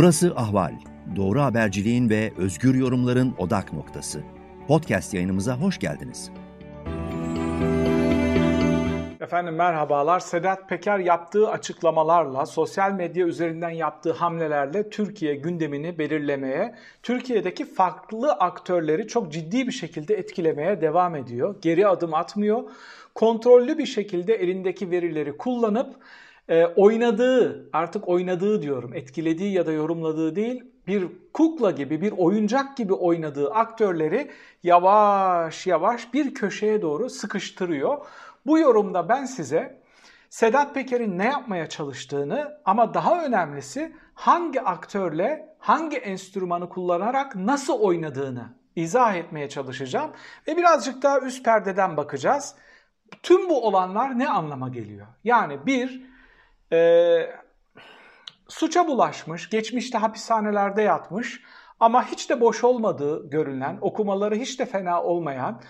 Burası Ahval. Doğru haberciliğin ve özgür yorumların odak noktası. Podcast yayınımıza hoş geldiniz. Efendim merhabalar. Sedat Peker yaptığı açıklamalarla, sosyal medya üzerinden yaptığı hamlelerle Türkiye gündemini belirlemeye, Türkiye'deki farklı aktörleri çok ciddi bir şekilde etkilemeye devam ediyor. Geri adım atmıyor. Kontrollü bir şekilde elindeki verileri kullanıp e, oynadığı, artık oynadığı diyorum, etkilediği ya da yorumladığı değil, bir kukla gibi, bir oyuncak gibi oynadığı aktörleri yavaş yavaş bir köşeye doğru sıkıştırıyor. Bu yorumda ben size Sedat Peker'in ne yapmaya çalıştığını ama daha önemlisi hangi aktörle, hangi enstrümanı kullanarak nasıl oynadığını izah etmeye çalışacağım. Ve birazcık daha üst perdeden bakacağız. Tüm bu olanlar ne anlama geliyor? Yani bir, e, suça bulaşmış, geçmişte hapishanelerde yatmış ama hiç de boş olmadığı görülen, okumaları hiç de fena olmayan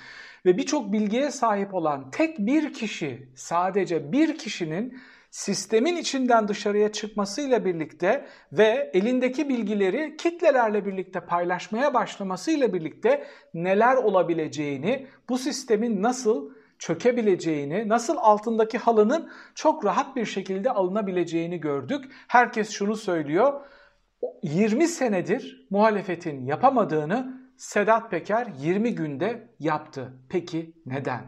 ve birçok bilgiye sahip olan tek bir kişi, sadece bir kişinin sistemin içinden dışarıya çıkmasıyla birlikte ve elindeki bilgileri kitlelerle birlikte paylaşmaya başlamasıyla birlikte neler olabileceğini, bu sistemin nasıl çökebileceğini, nasıl altındaki halının çok rahat bir şekilde alınabileceğini gördük. Herkes şunu söylüyor. 20 senedir muhalefetin yapamadığını Sedat Peker 20 günde yaptı. Peki neden?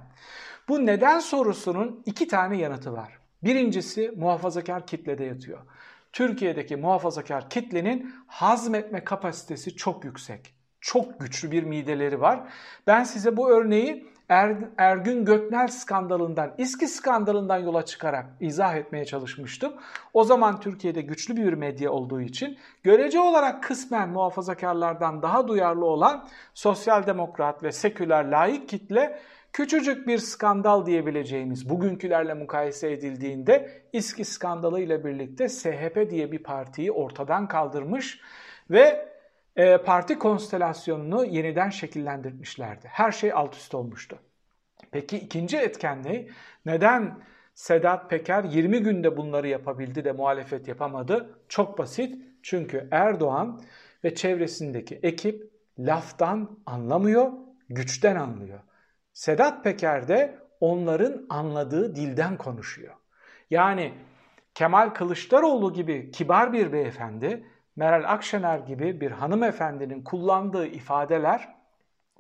Bu neden sorusunun iki tane yanıtı var. Birincisi muhafazakar kitlede yatıyor. Türkiye'deki muhafazakar kitlenin hazmetme kapasitesi çok yüksek. Çok güçlü bir mideleri var. Ben size bu örneği er, Ergün Göknel skandalından, İSKİ skandalından yola çıkarak izah etmeye çalışmıştım. O zaman Türkiye'de güçlü bir medya olduğu için görece olarak kısmen muhafazakarlardan daha duyarlı olan sosyal demokrat ve seküler laik kitle küçücük bir skandal diyebileceğimiz bugünkülerle mukayese edildiğinde İSKİ skandalı ile birlikte SHP diye bir partiyi ortadan kaldırmış ve e, parti konstelasyonunu yeniden şekillendirmişlerdi. Her şey alt üst olmuştu. Peki ikinci etken ne? Neden Sedat Peker 20 günde bunları yapabildi de muhalefet yapamadı? Çok basit. Çünkü Erdoğan ve çevresindeki ekip laftan anlamıyor, güçten anlıyor. Sedat Peker de onların anladığı dilden konuşuyor. Yani Kemal Kılıçdaroğlu gibi kibar bir beyefendi Meral Akşener gibi bir hanımefendinin kullandığı ifadeler,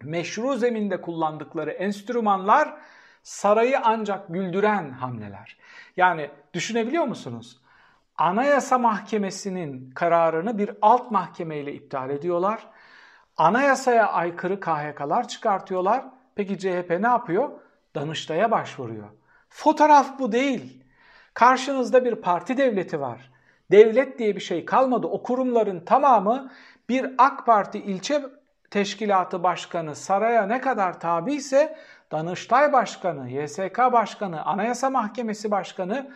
meşru zeminde kullandıkları enstrümanlar sarayı ancak güldüren hamleler. Yani düşünebiliyor musunuz? Anayasa Mahkemesi'nin kararını bir alt mahkemeyle iptal ediyorlar. Anayasaya aykırı KHK'lar çıkartıyorlar. Peki CHP ne yapıyor? Danıştay'a başvuruyor. Fotoğraf bu değil. Karşınızda bir parti devleti var devlet diye bir şey kalmadı. O kurumların tamamı bir AK Parti ilçe teşkilatı başkanı saraya ne kadar tabi ise Danıştay Başkanı, YSK Başkanı, Anayasa Mahkemesi Başkanı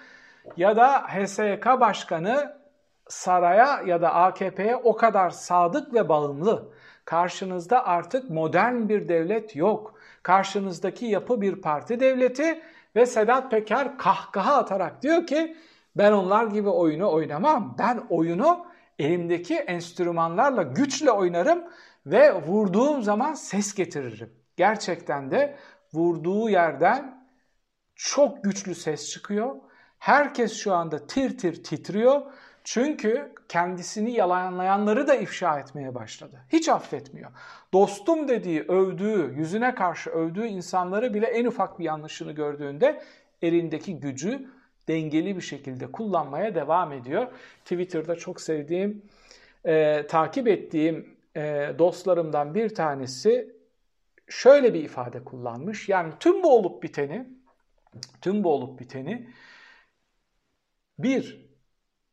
ya da HSK Başkanı saraya ya da AKP'ye o kadar sadık ve bağımlı. Karşınızda artık modern bir devlet yok. Karşınızdaki yapı bir parti devleti ve Sedat Peker kahkaha atarak diyor ki ben onlar gibi oyunu oynamam. Ben oyunu elimdeki enstrümanlarla güçle oynarım ve vurduğum zaman ses getiririm. Gerçekten de vurduğu yerden çok güçlü ses çıkıyor. Herkes şu anda tir tir titriyor. Çünkü kendisini yalanlayanları da ifşa etmeye başladı. Hiç affetmiyor. Dostum dediği, övdüğü, yüzüne karşı övdüğü insanları bile en ufak bir yanlışını gördüğünde elindeki gücü dengeli bir şekilde kullanmaya devam ediyor. Twitter'da çok sevdiğim, e, takip ettiğim e, dostlarımdan bir tanesi şöyle bir ifade kullanmış. Yani tüm bu olup biteni, tüm bu olup biteni bir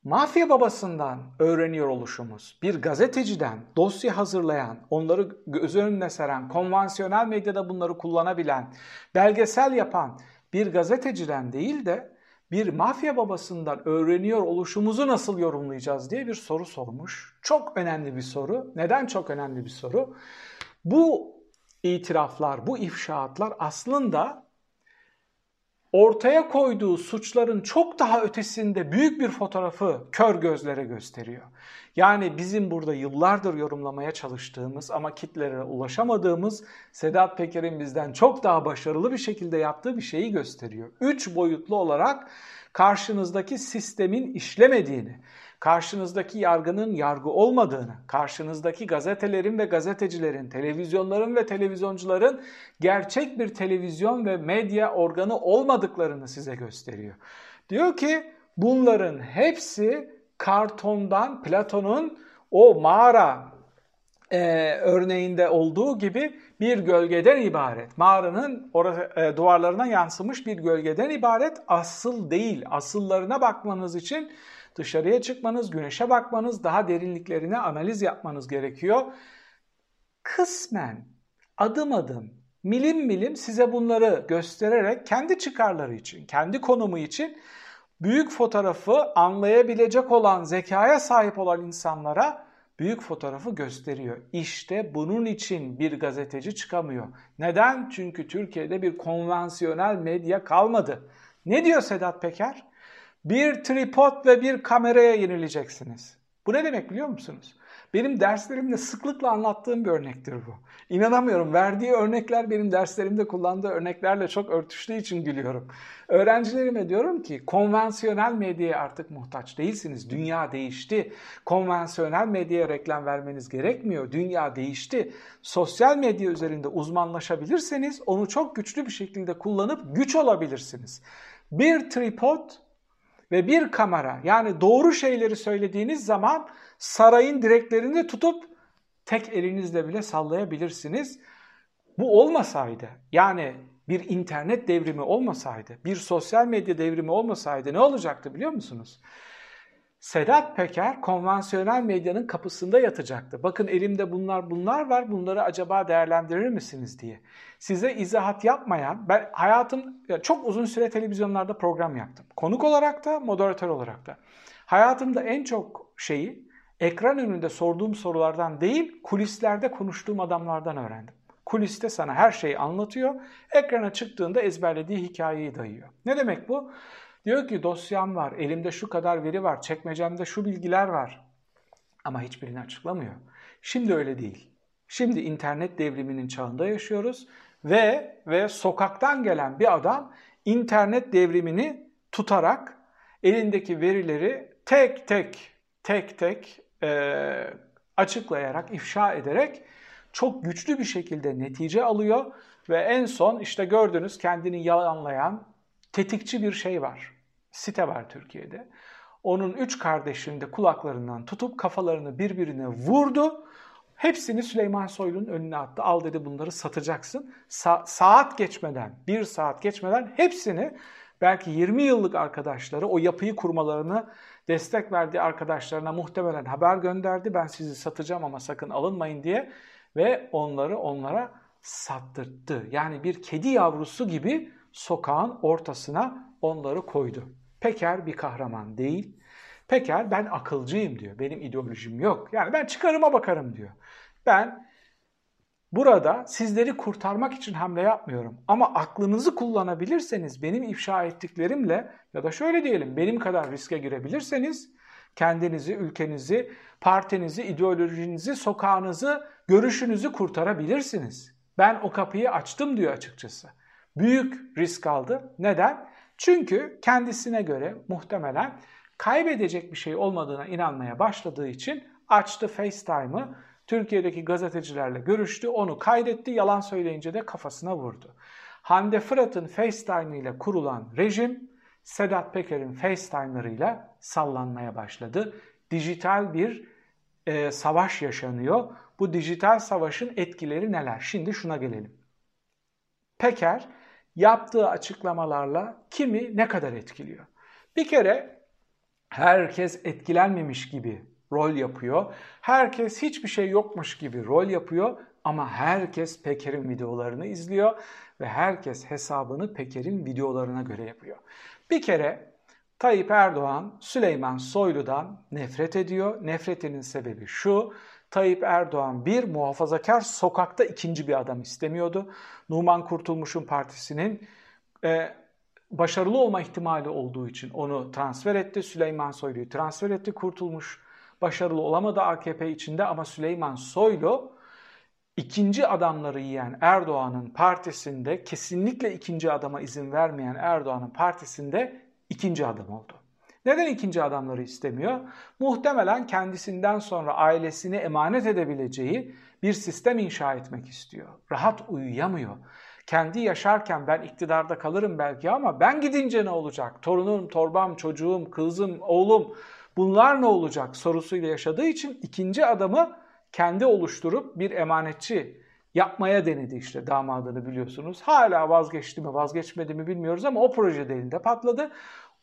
mafya babasından öğreniyor oluşumuz, bir gazeteciden, dosya hazırlayan, onları göz önüne seren, konvansiyonel medyada bunları kullanabilen, belgesel yapan bir gazeteciden değil de bir mafya babasından öğreniyor oluşumuzu nasıl yorumlayacağız diye bir soru sormuş. Çok önemli bir soru. Neden çok önemli bir soru? Bu itiraflar, bu ifşaatlar aslında ortaya koyduğu suçların çok daha ötesinde büyük bir fotoğrafı kör gözlere gösteriyor. Yani bizim burada yıllardır yorumlamaya çalıştığımız ama kitlere ulaşamadığımız Sedat Peker'in bizden çok daha başarılı bir şekilde yaptığı bir şeyi gösteriyor. Üç boyutlu olarak karşınızdaki sistemin işlemediğini, karşınızdaki yargının yargı olmadığını, karşınızdaki gazetelerin ve gazetecilerin, televizyonların ve televizyoncuların gerçek bir televizyon ve medya organı olmadıklarını size gösteriyor. Diyor ki bunların hepsi kartondan Platon'un o mağara e, örneğinde olduğu gibi bir gölgeden ibaret. Mağaranın orası, e, duvarlarına yansımış bir gölgeden ibaret. Asıl değil. Asıllarına bakmanız için dışarıya çıkmanız, güneşe bakmanız, daha derinliklerine analiz yapmanız gerekiyor. Kısmen, adım adım, milim milim size bunları göstererek kendi çıkarları için, kendi konumu için büyük fotoğrafı anlayabilecek olan zekaya sahip olan insanlara büyük fotoğrafı gösteriyor. İşte bunun için bir gazeteci çıkamıyor. Neden? Çünkü Türkiye'de bir konvansiyonel medya kalmadı. Ne diyor Sedat Peker? Bir tripod ve bir kameraya yenileceksiniz. Bu ne demek biliyor musunuz? Benim derslerimde sıklıkla anlattığım bir örnektir bu. İnanamıyorum. Verdiği örnekler benim derslerimde kullandığı örneklerle çok örtüştüğü için gülüyorum. Öğrencilerime diyorum ki konvansiyonel medyaya artık muhtaç değilsiniz. Dünya değişti. Konvansiyonel medyaya reklam vermeniz gerekmiyor. Dünya değişti. Sosyal medya üzerinde uzmanlaşabilirseniz onu çok güçlü bir şekilde kullanıp güç olabilirsiniz. Bir tripod ve bir kamera yani doğru şeyleri söylediğiniz zaman sarayın direklerini tutup tek elinizle bile sallayabilirsiniz. Bu olmasaydı yani bir internet devrimi olmasaydı, bir sosyal medya devrimi olmasaydı ne olacaktı biliyor musunuz? Sedat Peker konvansiyonel medyanın kapısında yatacaktı. Bakın elimde bunlar bunlar var bunları acaba değerlendirir misiniz diye. Size izahat yapmayan, ben hayatım çok uzun süre televizyonlarda program yaptım. Konuk olarak da moderatör olarak da. Hayatımda en çok şeyi ekran önünde sorduğum sorulardan değil kulislerde konuştuğum adamlardan öğrendim. Kuliste sana her şeyi anlatıyor. Ekrana çıktığında ezberlediği hikayeyi dayıyor. Ne demek bu? Diyor ki dosyam var, elimde şu kadar veri var, çekmecemde şu bilgiler var. Ama hiçbirini açıklamıyor. Şimdi öyle değil. Şimdi internet devriminin çağında yaşıyoruz ve ve sokaktan gelen bir adam internet devrimini tutarak elindeki verileri tek tek tek tek e, açıklayarak, ifşa ederek çok güçlü bir şekilde netice alıyor ve en son işte gördünüz kendini yalanlayan tetikçi bir şey var. Site var Türkiye'de. Onun üç kardeşini de kulaklarından tutup kafalarını birbirine vurdu. Hepsini Süleyman Soylu'nun önüne attı. Al dedi bunları satacaksın. Sa- saat geçmeden, bir saat geçmeden hepsini belki 20 yıllık arkadaşları o yapıyı kurmalarını destek verdiği arkadaşlarına muhtemelen haber gönderdi. Ben sizi satacağım ama sakın alınmayın diye ve onları onlara sattırttı. Yani bir kedi yavrusu gibi sokağın ortasına onları koydu. Peker bir kahraman değil. Peker ben akılcıyım diyor. Benim ideolojim yok. Yani ben çıkarıma bakarım diyor. Ben burada sizleri kurtarmak için hamle yapmıyorum. Ama aklınızı kullanabilirseniz benim ifşa ettiklerimle ya da şöyle diyelim benim kadar riske girebilirseniz kendinizi, ülkenizi, partinizi, ideolojinizi, sokağınızı, görüşünüzü kurtarabilirsiniz. Ben o kapıyı açtım diyor açıkçası. Büyük risk aldı. Neden? Çünkü kendisine göre muhtemelen kaybedecek bir şey olmadığına inanmaya başladığı için açtı FaceTime'ı, Türkiye'deki gazetecilerle görüştü, onu kaydetti, yalan söyleyince de kafasına vurdu. Hande Fırat'ın FaceTime ile kurulan rejim Sedat Peker'in FaceTime'larıyla sallanmaya başladı. Dijital bir e, savaş yaşanıyor. Bu dijital savaşın etkileri neler? Şimdi şuna gelelim. Peker yaptığı açıklamalarla kimi ne kadar etkiliyor? Bir kere herkes etkilenmemiş gibi rol yapıyor. Herkes hiçbir şey yokmuş gibi rol yapıyor ama herkes Peker'in videolarını izliyor ve herkes hesabını Peker'in videolarına göre yapıyor. Bir kere Tayyip Erdoğan Süleyman Soylu'dan nefret ediyor. Nefretinin sebebi şu. Tayyip Erdoğan bir muhafazakar sokakta ikinci bir adam istemiyordu. Numan Kurtulmuş'un partisinin e, başarılı olma ihtimali olduğu için onu transfer etti. Süleyman Soylu'yu transfer etti. Kurtulmuş başarılı olamadı AKP içinde ama Süleyman Soylu ikinci adamları yiyen Erdoğan'ın partisinde kesinlikle ikinci adama izin vermeyen Erdoğan'ın partisinde ikinci adam oldu. Neden ikinci adamları istemiyor? Muhtemelen kendisinden sonra ailesini emanet edebileceği bir sistem inşa etmek istiyor. Rahat uyuyamıyor. Kendi yaşarken ben iktidarda kalırım belki ama ben gidince ne olacak? Torunum, torbam, çocuğum, kızım, oğlum bunlar ne olacak sorusuyla yaşadığı için ikinci adamı kendi oluşturup bir emanetçi yapmaya denedi işte damadını biliyorsunuz. Hala vazgeçti mi vazgeçmedi mi bilmiyoruz ama o proje de elinde patladı.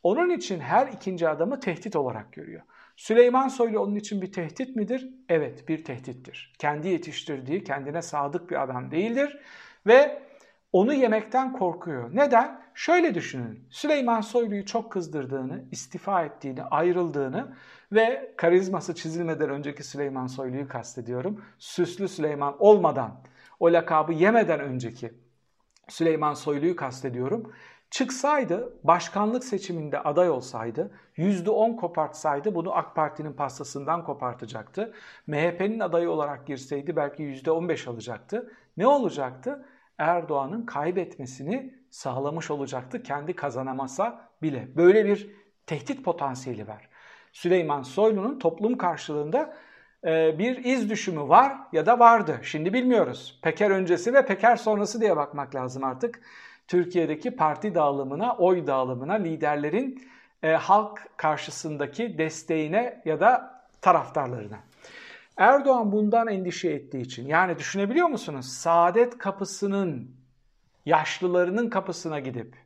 Onun için her ikinci adamı tehdit olarak görüyor. Süleyman Soylu onun için bir tehdit midir? Evet bir tehdittir. Kendi yetiştirdiği, kendine sadık bir adam değildir ve onu yemekten korkuyor. Neden? Şöyle düşünün. Süleyman Soylu'yu çok kızdırdığını, istifa ettiğini, ayrıldığını ve karizması çizilmeden önceki Süleyman Soylu'yu kastediyorum. Süslü Süleyman olmadan, o lakabı yemeden önceki Süleyman Soylu'yu kastediyorum. Çıksaydı, başkanlık seçiminde aday olsaydı, %10 kopartsaydı bunu AK Parti'nin pastasından kopartacaktı. MHP'nin adayı olarak girseydi belki %15 alacaktı. Ne olacaktı? Erdoğan'ın kaybetmesini sağlamış olacaktı kendi kazanamasa bile. Böyle bir tehdit potansiyeli var. Süleyman Soylu'nun toplum karşılığında e, bir iz düşümü var ya da vardı. Şimdi bilmiyoruz. Peker öncesi ve Peker sonrası diye bakmak lazım artık. Türkiye'deki parti dağılımına, oy dağılımına, liderlerin e, halk karşısındaki desteğine ya da taraftarlarına. Erdoğan bundan endişe ettiği için yani düşünebiliyor musunuz? Saadet kapısının yaşlılarının kapısına gidip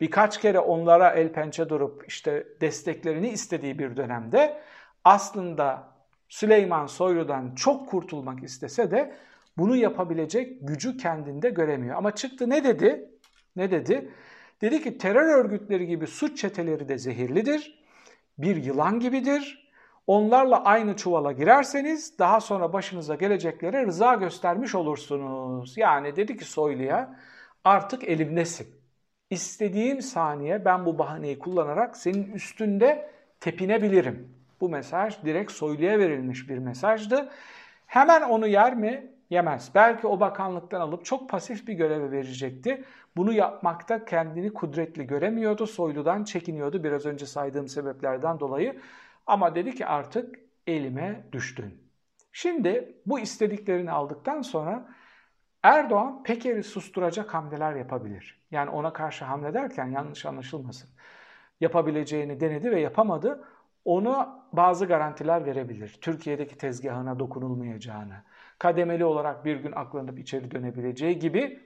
birkaç kere onlara el pençe durup işte desteklerini istediği bir dönemde aslında Süleyman Soylu'dan çok kurtulmak istese de bunu yapabilecek gücü kendinde göremiyor. Ama çıktı ne dedi? Ne dedi? Dedi ki terör örgütleri gibi suç çeteleri de zehirlidir. Bir yılan gibidir. Onlarla aynı çuvala girerseniz daha sonra başınıza geleceklere rıza göstermiş olursunuz. Yani dedi ki Soylu'ya artık elimdesin. İstediğim saniye ben bu bahaneyi kullanarak senin üstünde tepinebilirim. Bu mesaj direkt Soylu'ya verilmiş bir mesajdı. Hemen onu yer mi? Yemez. Belki o bakanlıktan alıp çok pasif bir göreve verecekti. Bunu yapmakta kendini kudretli göremiyordu. Soylu'dan çekiniyordu biraz önce saydığım sebeplerden dolayı. Ama dedi ki artık elime düştün. Şimdi bu istediklerini aldıktan sonra Erdoğan Peker'i susturacak hamleler yapabilir. Yani ona karşı hamle derken yanlış anlaşılmasın. Yapabileceğini denedi ve yapamadı. Ona bazı garantiler verebilir. Türkiye'deki tezgahına dokunulmayacağını, kademeli olarak bir gün aklanıp içeri dönebileceği gibi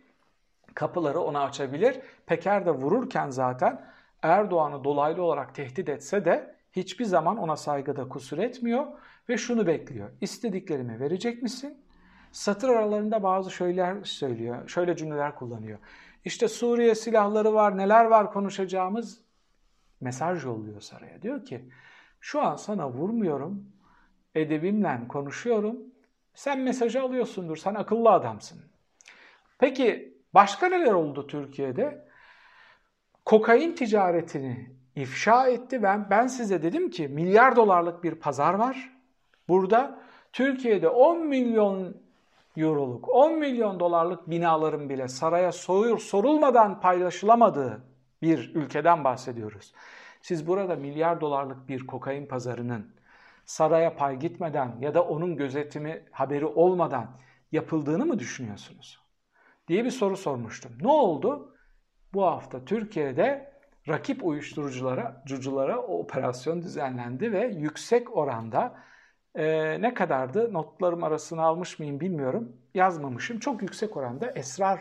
kapıları ona açabilir. Peker de vururken zaten Erdoğan'ı dolaylı olarak tehdit etse de hiçbir zaman ona saygıda kusur etmiyor ve şunu bekliyor. İstediklerimi verecek misin? Satır aralarında bazı şeyler söylüyor. Şöyle cümleler kullanıyor. İşte Suriye silahları var, neler var konuşacağımız mesaj yolluyor saraya. Diyor ki şu an sana vurmuyorum, edebimle konuşuyorum. Sen mesajı alıyorsundur, sen akıllı adamsın. Peki başka neler oldu Türkiye'de? Kokain ticaretini ifşa etti. Ben, ben size dedim ki milyar dolarlık bir pazar var. Burada Türkiye'de 10 milyon euroluk, 10 milyon dolarlık binaların bile saraya soyur, sorulmadan paylaşılamadığı bir ülkeden bahsediyoruz. Siz burada milyar dolarlık bir kokain pazarının saraya pay gitmeden ya da onun gözetimi haberi olmadan yapıldığını mı düşünüyorsunuz? Diye bir soru sormuştum. Ne oldu? Bu hafta Türkiye'de rakip uyuşturuculara, cuculara operasyon düzenlendi ve yüksek oranda e, ne kadardı notlarım arasına almış mıyım bilmiyorum yazmamışım. Çok yüksek oranda esrar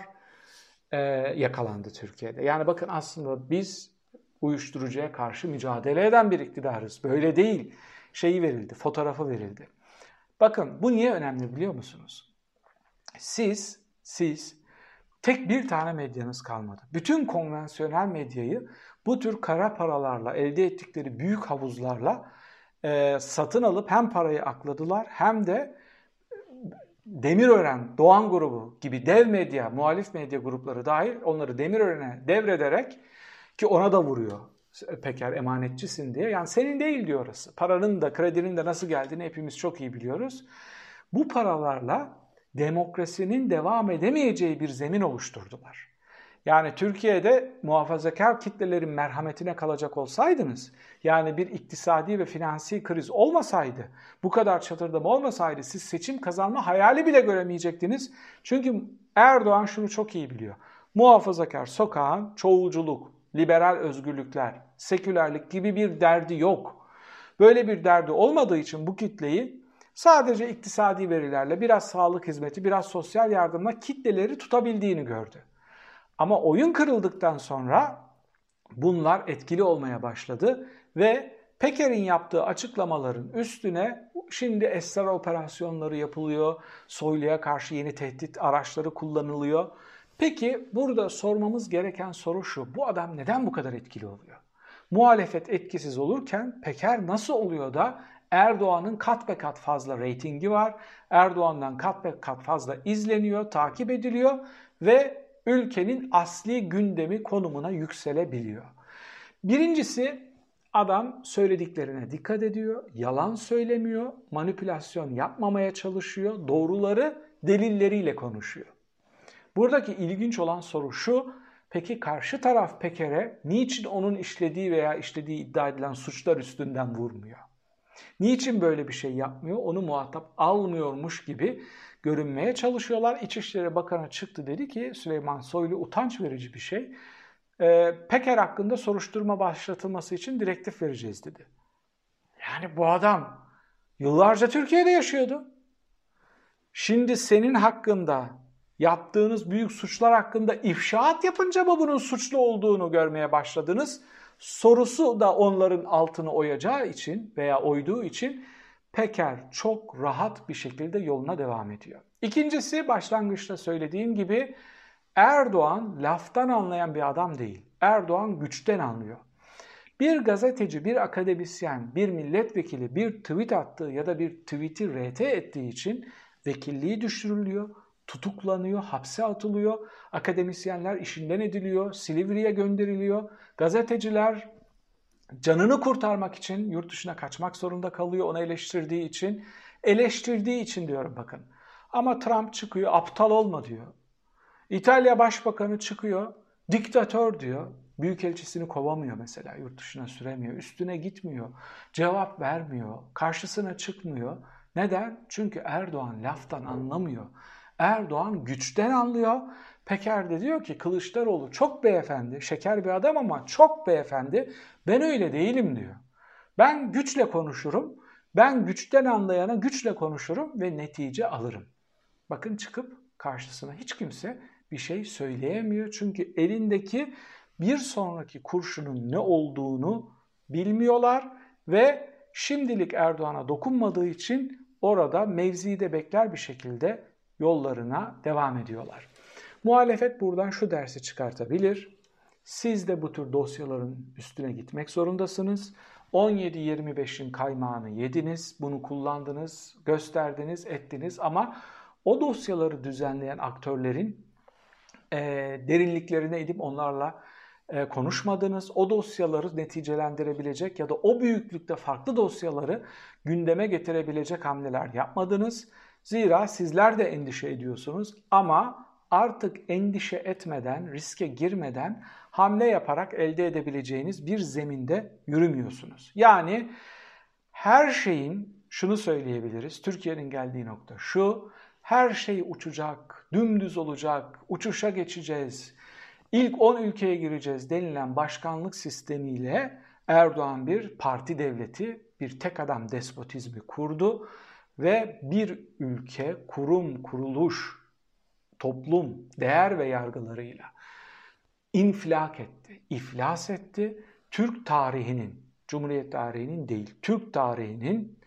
e, yakalandı Türkiye'de. Yani bakın aslında biz uyuşturucuya karşı mücadele eden bir iktidarız. Böyle değil. Şeyi verildi, fotoğrafı verildi. Bakın bu niye önemli biliyor musunuz? Siz, siz tek bir tane medyanız kalmadı. Bütün konvansiyonel medyayı bu tür kara paralarla, elde ettikleri büyük havuzlarla e, satın alıp hem parayı akladılar hem de Demirören, Doğan grubu gibi dev medya, muhalif medya grupları dahil onları Demirören'e devrederek Ki ona da vuruyor Peker emanetçisin diye. Yani senin değil diyor orası. Paranın da kredinin de nasıl geldiğini hepimiz çok iyi biliyoruz. Bu paralarla demokrasinin devam edemeyeceği bir zemin oluşturdular. Yani Türkiye'de muhafazakar kitlelerin merhametine kalacak olsaydınız, yani bir iktisadi ve finansi kriz olmasaydı, bu kadar çatırdama olmasaydı siz seçim kazanma hayali bile göremeyecektiniz. Çünkü Erdoğan şunu çok iyi biliyor. Muhafazakar sokağın çoğulculuk, liberal özgürlükler, sekülerlik gibi bir derdi yok. Böyle bir derdi olmadığı için bu kitleyi sadece iktisadi verilerle, biraz sağlık hizmeti, biraz sosyal yardımla kitleleri tutabildiğini gördü. Ama oyun kırıldıktan sonra bunlar etkili olmaya başladı ve Peker'in yaptığı açıklamaların üstüne şimdi esrar operasyonları yapılıyor, Soylu'ya karşı yeni tehdit araçları kullanılıyor. Peki burada sormamız gereken soru şu, bu adam neden bu kadar etkili oluyor? Muhalefet etkisiz olurken Peker nasıl oluyor da Erdoğan'ın kat be kat fazla reytingi var, Erdoğan'dan kat be kat fazla izleniyor, takip ediliyor ve ülkenin asli gündemi konumuna yükselebiliyor. Birincisi adam söylediklerine dikkat ediyor, yalan söylemiyor, manipülasyon yapmamaya çalışıyor, doğruları delilleriyle konuşuyor. Buradaki ilginç olan soru şu, peki karşı taraf Peker'e niçin onun işlediği veya işlediği iddia edilen suçlar üstünden vurmuyor? Niçin böyle bir şey yapmıyor? Onu muhatap almıyormuş gibi görünmeye çalışıyorlar. İçişleri Bakanı çıktı dedi ki Süleyman Soylu utanç verici bir şey. E, Peker hakkında soruşturma başlatılması için direktif vereceğiz dedi. Yani bu adam yıllarca Türkiye'de yaşıyordu. Şimdi senin hakkında yaptığınız büyük suçlar hakkında ifşaat yapınca mı bunun suçlu olduğunu görmeye başladınız? Sorusu da onların altını oyacağı için veya oyduğu için Peker çok rahat bir şekilde yoluna devam ediyor. İkincisi başlangıçta söylediğim gibi Erdoğan laftan anlayan bir adam değil. Erdoğan güçten anlıyor. Bir gazeteci, bir akademisyen, bir milletvekili bir tweet attığı ya da bir tweet'i RT ettiği için vekilliği düşürülüyor, tutuklanıyor, hapse atılıyor, akademisyenler işinden ediliyor, Silivri'ye gönderiliyor, gazeteciler canını kurtarmak için yurt dışına kaçmak zorunda kalıyor onu eleştirdiği için. Eleştirdiği için diyorum bakın. Ama Trump çıkıyor aptal olma diyor. İtalya Başbakanı çıkıyor diktatör diyor. Büyükelçisini kovamıyor mesela yurt dışına süremiyor. Üstüne gitmiyor. Cevap vermiyor. Karşısına çıkmıyor. Neden? Çünkü Erdoğan laftan anlamıyor. Erdoğan güçten anlıyor Peker de diyor ki Kılıçdaroğlu çok beyefendi, şeker bir adam ama çok beyefendi. Ben öyle değilim diyor. Ben güçle konuşurum. Ben güçten anlayana güçle konuşurum ve netice alırım. Bakın çıkıp karşısına hiç kimse bir şey söyleyemiyor. Çünkü elindeki bir sonraki kurşunun ne olduğunu bilmiyorlar ve şimdilik Erdoğan'a dokunmadığı için orada mevzide bekler bir şekilde yollarına devam ediyorlar. Muhalefet buradan şu dersi çıkartabilir. Siz de bu tür dosyaların üstüne gitmek zorundasınız. 17-25'in kaymağını yediniz, bunu kullandınız, gösterdiniz, ettiniz ama o dosyaları düzenleyen aktörlerin e, derinliklerine edip onlarla e, konuşmadınız. O dosyaları neticelendirebilecek ya da o büyüklükte farklı dosyaları gündeme getirebilecek hamleler yapmadınız. Zira sizler de endişe ediyorsunuz ama artık endişe etmeden, riske girmeden hamle yaparak elde edebileceğiniz bir zeminde yürümüyorsunuz. Yani her şeyin şunu söyleyebiliriz. Türkiye'nin geldiği nokta şu. Her şey uçacak, dümdüz olacak, uçuşa geçeceğiz. İlk 10 ülkeye gireceğiz denilen başkanlık sistemiyle Erdoğan bir parti devleti, bir tek adam despotizmi kurdu ve bir ülke, kurum, kuruluş, toplum, değer ve yargılarıyla infilak etti, iflas etti. Türk tarihinin, Cumhuriyet tarihinin değil, Türk tarihinin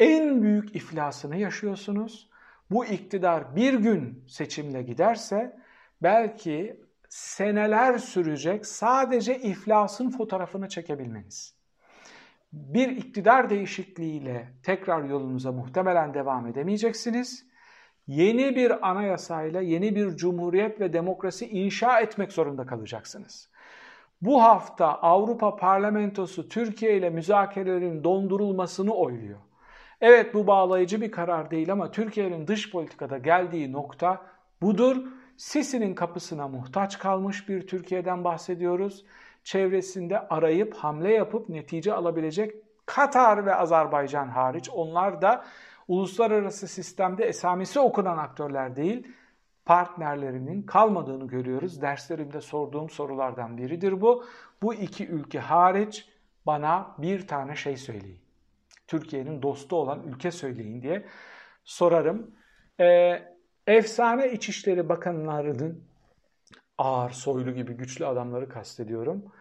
en büyük iflasını yaşıyorsunuz. Bu iktidar bir gün seçimle giderse belki seneler sürecek sadece iflasın fotoğrafını çekebilmeniz. Bir iktidar değişikliğiyle tekrar yolunuza muhtemelen devam edemeyeceksiniz yeni bir anayasayla yeni bir cumhuriyet ve demokrasi inşa etmek zorunda kalacaksınız. Bu hafta Avrupa Parlamentosu Türkiye ile müzakerelerin dondurulmasını oyluyor. Evet bu bağlayıcı bir karar değil ama Türkiye'nin dış politikada geldiği nokta budur. Sisi'nin kapısına muhtaç kalmış bir Türkiye'den bahsediyoruz. Çevresinde arayıp hamle yapıp netice alabilecek Katar ve Azerbaycan hariç onlar da uluslararası sistemde esamesi okunan aktörler değil, partnerlerinin kalmadığını görüyoruz. Derslerimde sorduğum sorulardan biridir bu. Bu iki ülke hariç bana bir tane şey söyleyin. Türkiye'nin dostu olan ülke söyleyin diye sorarım. Ee, efsane İçişleri Bakanlarının ağır, soylu gibi güçlü adamları kastediyorum.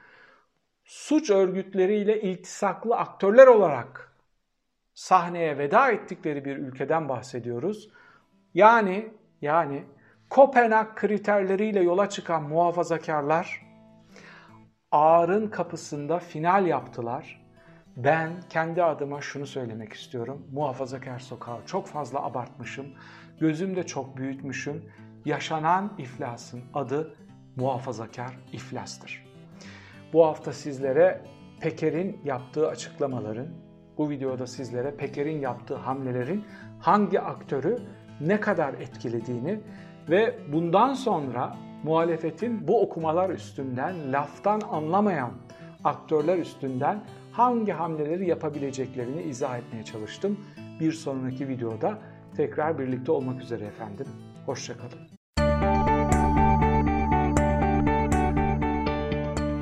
Suç örgütleriyle iltisaklı aktörler olarak sahneye veda ettikleri bir ülkeden bahsediyoruz. Yani yani Kopenhag kriterleriyle yola çıkan muhafazakarlar ağırın kapısında final yaptılar. Ben kendi adıma şunu söylemek istiyorum. Muhafazakar sokağı çok fazla abartmışım. Gözümde çok büyütmüşüm. Yaşanan iflasın adı muhafazakar iflastır. Bu hafta sizlere Peker'in yaptığı açıklamaların, bu videoda sizlere Peker'in yaptığı hamlelerin hangi aktörü ne kadar etkilediğini ve bundan sonra muhalefetin bu okumalar üstünden, laftan anlamayan aktörler üstünden hangi hamleleri yapabileceklerini izah etmeye çalıştım. Bir sonraki videoda tekrar birlikte olmak üzere efendim. Hoşçakalın.